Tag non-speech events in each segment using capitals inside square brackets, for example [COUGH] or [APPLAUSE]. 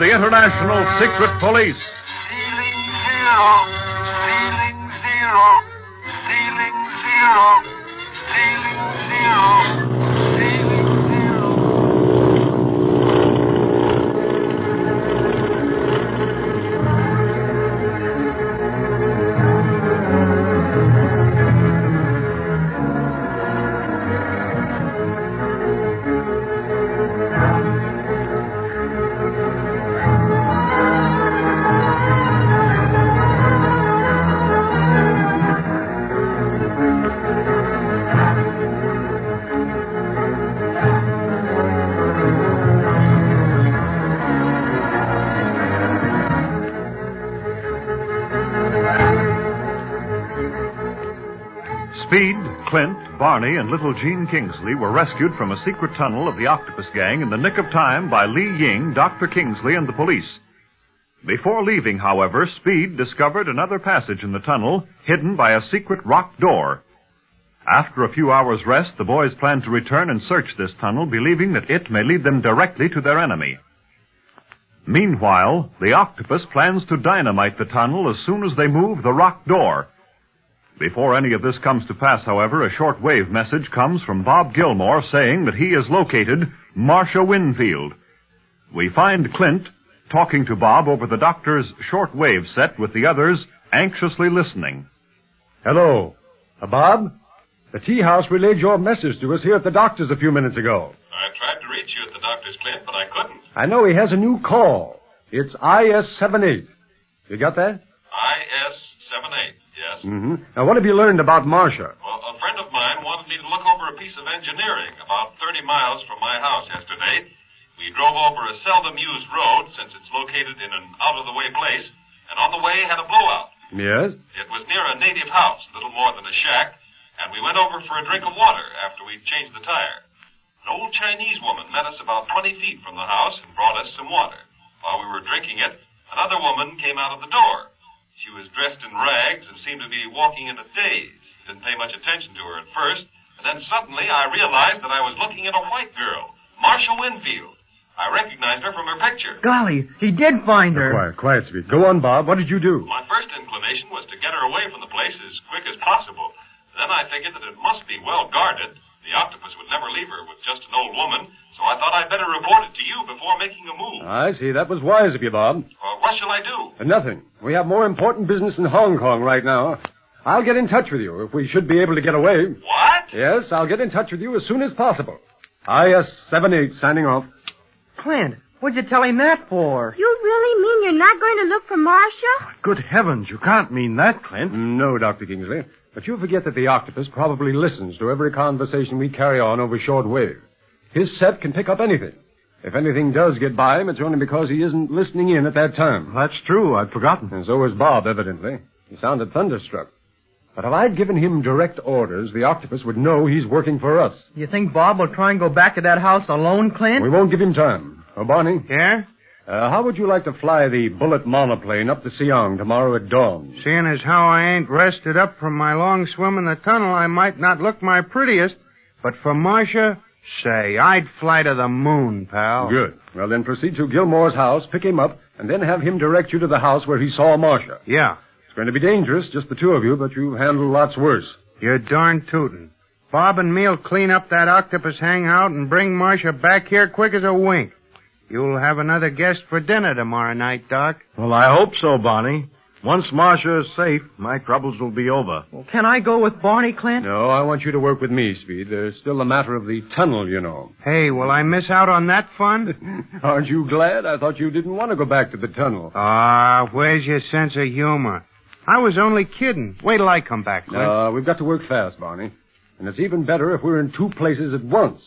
the International Secret Police. Barney, and little Jean Kingsley were rescued from a secret tunnel of the Octopus Gang in the nick of time by Lee Ying, Dr. Kingsley, and the police. Before leaving, however, Speed discovered another passage in the tunnel hidden by a secret rock door. After a few hours' rest, the boys plan to return and search this tunnel, believing that it may lead them directly to their enemy. Meanwhile, the octopus plans to dynamite the tunnel as soon as they move the rock door. Before any of this comes to pass, however, a short wave message comes from Bob Gilmore saying that he is located Marcia Winfield. We find Clint talking to Bob over the doctor's short wave set with the others anxiously listening. Hello. Uh, Bob? The tea house relayed your message to us here at the doctor's a few minutes ago. I tried to reach you at the doctor's, Clint, but I couldn't. I know he has a new call. It's IS-78. You got that? IS-78, yes. Mm-hmm. Now, what have you learned about Marcia? Well, a friend of mine wanted me to look over a piece of engineering about 30 miles from my house yesterday. We drove over a seldom used road since it's located in an out-of-the-way place, and on the way had a blowout. Yes? It was near a native house, little more than a shack, and we went over for a drink of water after we'd changed the tire. An old Chinese woman met us about 20 feet from the house and brought us some water. While we were drinking it, another woman came out of the door. She was dressed in rags and seemed to be walking in a daze. Didn't pay much attention to her at first, and then suddenly I realized that I was looking at a white girl, Marcia Winfield. I recognized her from her picture. Golly, he did find her. Quiet, quiet, Speed. Go on, Bob. What did you do? My first inclination was to get her away from the place as quick as possible. Then I figured that it must be well guarded. The octopus would never leave her with just an old woman, so I thought I'd better report it to you before making a move. I see. That was wise of you, Bob. Uh, what shall I do? Uh, Uh, nothing. We have more important business in Hong Kong right now. I'll get in touch with you if we should be able to get away. What? Yes, I'll get in touch with you as soon as possible. IS-78 signing off. Clint, what'd you tell him that for? You really mean you're not going to look for Marcia? Ah, good heavens, you can't mean that, Clint. Mm, no, Dr. Kingsley. But you forget that the octopus probably listens to every conversation we carry on over short wave. His set can pick up anything. If anything does get by him, it's only because he isn't listening in at that time. That's true. I'd forgotten. And so was Bob, evidently. He sounded thunderstruck. But if I'd given him direct orders, the octopus would know he's working for us. You think Bob will try and go back to that house alone, Clint? We won't give him time. Oh, Barney, Yeah? uh, how would you like to fly the bullet monoplane up to Siang tomorrow at dawn? Seeing as how I ain't rested up from my long swim in the tunnel, I might not look my prettiest. But for Marcia, say, I'd fly to the moon, pal. Good. Well, then proceed to Gilmore's house, pick him up, and then have him direct you to the house where he saw Marcia. Yeah. It's going to be dangerous, just the two of you, but you've handled lots worse. You're darn tootin'. Bob and me'll clean up that octopus hangout and bring Marcia back here quick as a wink. You'll have another guest for dinner tomorrow night, Doc. Well, I hope so, Barney. Once Marcia is safe, my troubles will be over. Well, can I go with Barney, Clint? No, I want you to work with me, Speed. There's still the matter of the tunnel, you know. Hey, will I miss out on that fun? [LAUGHS] Aren't you glad? I thought you didn't want to go back to the tunnel. Ah, where's your sense of humor? I was only kidding. Wait till I come back, Clint. Uh, we've got to work fast, Barney. And it's even better if we're in two places at once.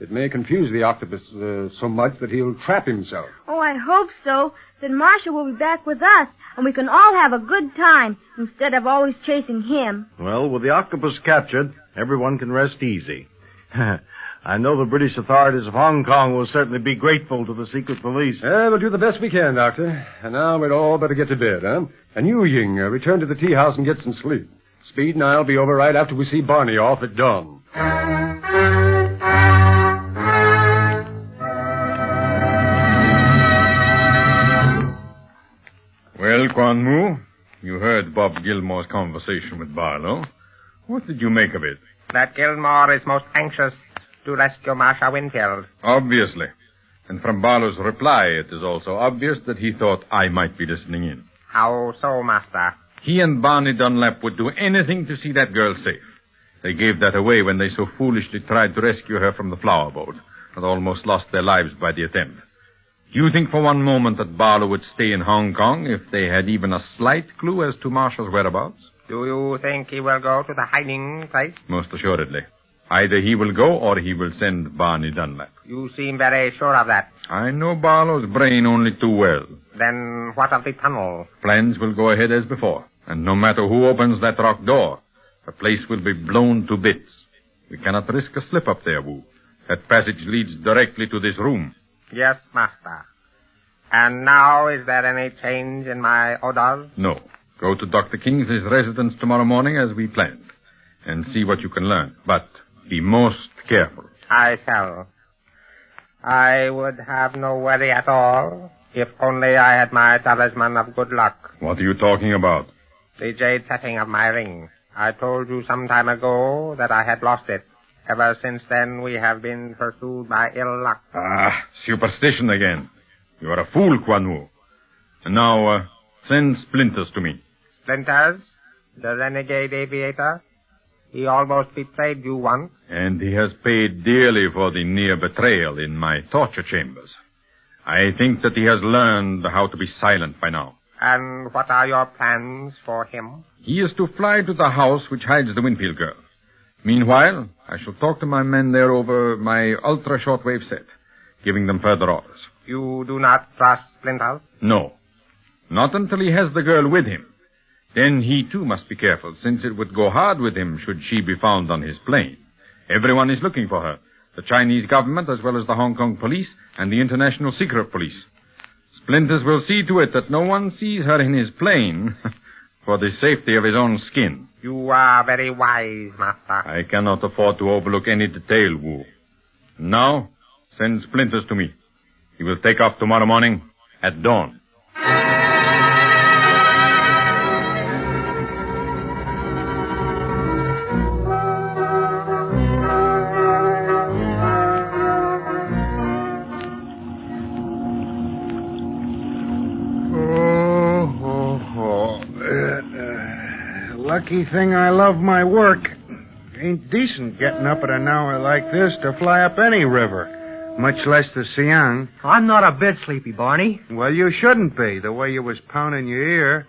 It may confuse the octopus uh, so much that he'll trap himself. Oh, I hope so. Then Marcia will be back with us, and we can all have a good time instead of always chasing him. Well, with the octopus captured, everyone can rest easy. [LAUGHS] I know the British authorities of Hong Kong will certainly be grateful to the secret police. Uh, we'll do the best we can, Doctor. And now we'd all better get to bed, huh? And you, Ying, uh, return to the tea house and get some sleep. Speed and I'll be over right after we see Barney off at dawn. Quan Wu, you heard Bob Gilmore's conversation with Barlow. What did you make of it? That Gilmore is most anxious to rescue Marcia Winfield. Obviously. And from Barlow's reply, it is also obvious that he thought I might be listening in. How so, Master? He and Barney Dunlap would do anything to see that girl safe. They gave that away when they so foolishly tried to rescue her from the flower boat and almost lost their lives by the attempt. Do you think for one moment that Barlow would stay in Hong Kong if they had even a slight clue as to Marcia's whereabouts? Do you think he will go to the hiding place? Most assuredly. Either he will go or he will send Barney Dunlap. You seem very sure of that. I know Barlow's brain only too well. Then what of the tunnel? Plans will go ahead as before, and no matter who opens that rock door, the place will be blown to bits. We cannot risk a slip up there, Wu. That passage leads directly to this room. Yes, Master. And now, is there any change in my orders? No. Go to Dr. Kingsley's residence tomorrow morning as we planned, and see what you can learn. But be most careful. I shall. I would have no worry at all if only I had my talisman of good luck. What are you talking about? The jade setting of my ring. I told you some time ago that I had lost it. Ever since then, we have been pursued by ill luck. Ah, superstition again. You are a fool, Quan Wu. And now, uh, send Splinters to me. Splinters, the renegade aviator, he almost betrayed you once. And he has paid dearly for the near betrayal in my torture chambers. I think that he has learned how to be silent by now. And what are your plans for him? He is to fly to the house which hides the Winfield girl. Meanwhile, I shall talk to my men there over my ultra shortwave set, giving them further orders. You do not trust Splinters? No. Not until he has the girl with him. Then he too must be careful, since it would go hard with him should she be found on his plane. Everyone is looking for her. The Chinese government, as well as the Hong Kong police, and the International Secret Police. Splinters will see to it that no one sees her in his plane [LAUGHS] for the safety of his own skin. You are very wise, Master. I cannot afford to overlook any detail, Wu. Now, send Splinters to me. He will take off tomorrow morning at dawn. Lucky thing I love my work. Ain't decent getting up at an hour like this to fly up any river, much less the Siang. I'm not a bit sleepy, Barney. Well, you shouldn't be, the way you was pounding your ear.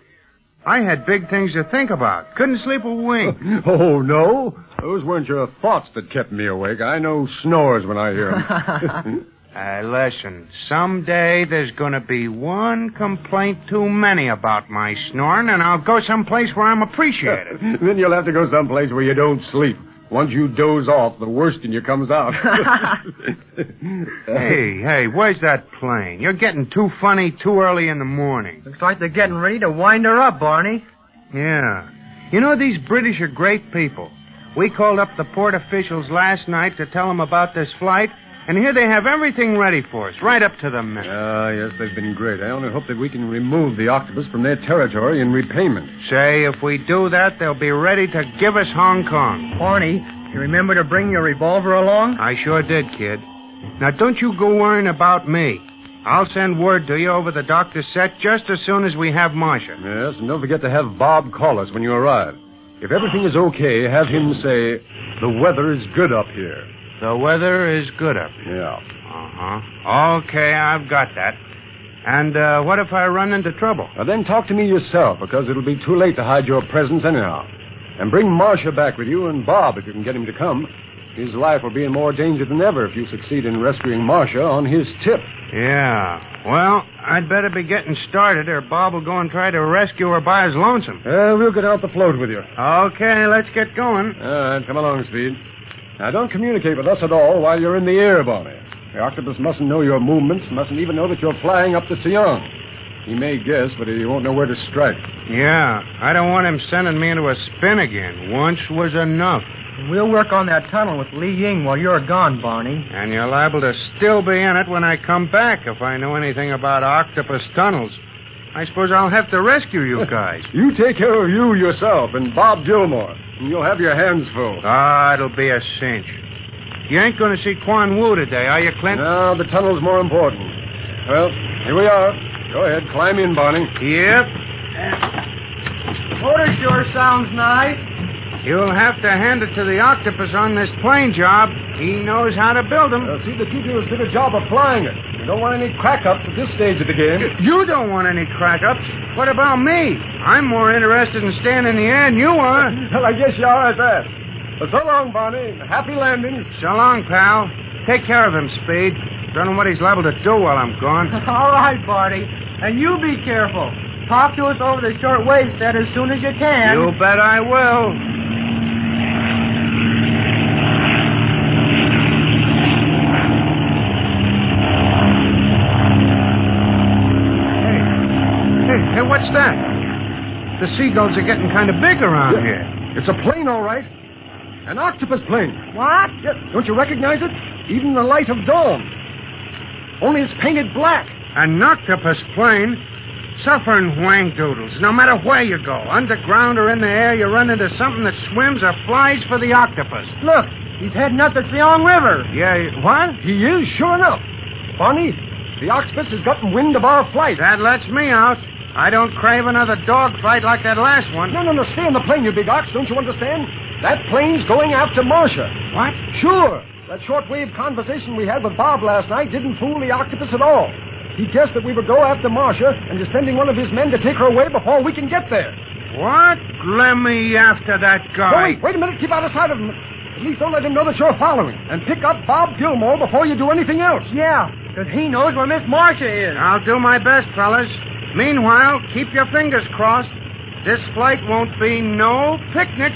I had big things to think about. Couldn't sleep a wink. [LAUGHS] Oh, no. Those weren't your thoughts that kept me awake. I know snores when I hear 'em. [LAUGHS] Uh, listen, someday there's going to be one complaint too many about my snoring, and I'll go someplace where I'm appreciated. [LAUGHS] then you'll have to go someplace where you don't sleep. Once you doze off, the worst in you comes out. [LAUGHS] [LAUGHS] hey, hey, where's that plane? You're getting too funny too early in the morning. Looks like they're getting ready to wind her up, Barney. Yeah. You know, these British are great people. We called up the port officials last night to tell them about this flight, and here they have everything ready for us, right up to the minute. Ah, yes, they've been great. I only hope that we can remove the octopus from their territory in repayment. Say, if we do that, they'll be ready to give us Hong Kong. Barney, you remember to bring your revolver along? I sure did, kid. Now, don't you go worrying about me. I'll send word to you over the doctor's set just as soon as we have Marcia. Yes, and don't forget to have Bob call us when you arrive. If everything is okay, have him say, the weather is good up here. The weather is good up here. Yeah. Uh-huh. Okay, I've got that. And uh, what if I run into trouble? Now then talk to me yourself, because it'll be too late to hide your presence anyhow. And bring Marcia back with you and Bob if you can get him to come. His life will be in more danger than ever if you succeed in rescuing Marcia on his tip. Yeah. Well, I'd better be getting started, or Bob will go and try to rescue her by his lonesome. Uh, we'll get out the float with you. Okay, let's get going. All right, come along, Speed. Now, don't communicate with us at all while you're in the air, Barney. The octopus mustn't know your movements, mustn't even know that you're flying up the Siang. He may guess, but he won't know where to strike. Yeah, I don't want him sending me into a spin again. Once was enough. We'll work on that tunnel with Li Ying while you're gone, Barney. And you're liable to still be in it when I come back if I know anything about octopus tunnels. I suppose I'll have to rescue you [LAUGHS] guys. You take care of you yourself and Bob Gilmore, and you'll have your hands full. Ah, it'll be a cinch. You ain't going to see Quan Wu today, are you, Clint? No, the tunnel's more important. Well, here we are. Go ahead, climb in, Barney. Yep. Motor sure sounds nice. You'll have to hand it to the octopus on this plane job. He knows how to build them. Uh, see that you do as good a job of flying it. We don't want any crack-ups at this stage of the game. You don't want any crack-ups. What about me? I'm more interested in staying in the air than you are. well, I guess you are at that. Well, so long, Barney. Happy landings. So long, pal. Take care of him, Speed. Don't know what he's liable to do while I'm gone. [LAUGHS] All right, Barney. And you be careful. Talk to us over the short wave set as soon as you can. You bet I will. What's that? The seagulls are getting kind of big around here. It's a plane, all right. An octopus plane. What? Yeah, don't you recognize it? Even the light of dawn. Only it's painted black. An octopus plane? Suffering wang doodles. No matter where you go, underground or in the air, you run into something that swims or flies for the octopus. Look, he's heading up the Siang River. Yeah, what? He is, sure enough. Barney, the octopus has gotten wind of our flight. That lets me out. I don't crave another dogfight like that last one. No, no, no. Stay in the plane, you big ox. Don't you understand? That plane's going after Marcia. What? Sure. That shortwave conversation we had with Bob last night didn't fool the octopus at all. He guessed that we would go after Marcia and is sending one of his men to take her away before we can get there. What? Let me after that No, guy. wait, wait a minute. Keep out of sight of him. At least don't let him know that you're following. And pick up Bob Gilmore before you do anything else. Yeah, because he knows where Miss Marcia is. I'll do my best, fellas. Meanwhile, keep your fingers crossed. This flight won't be no picnic.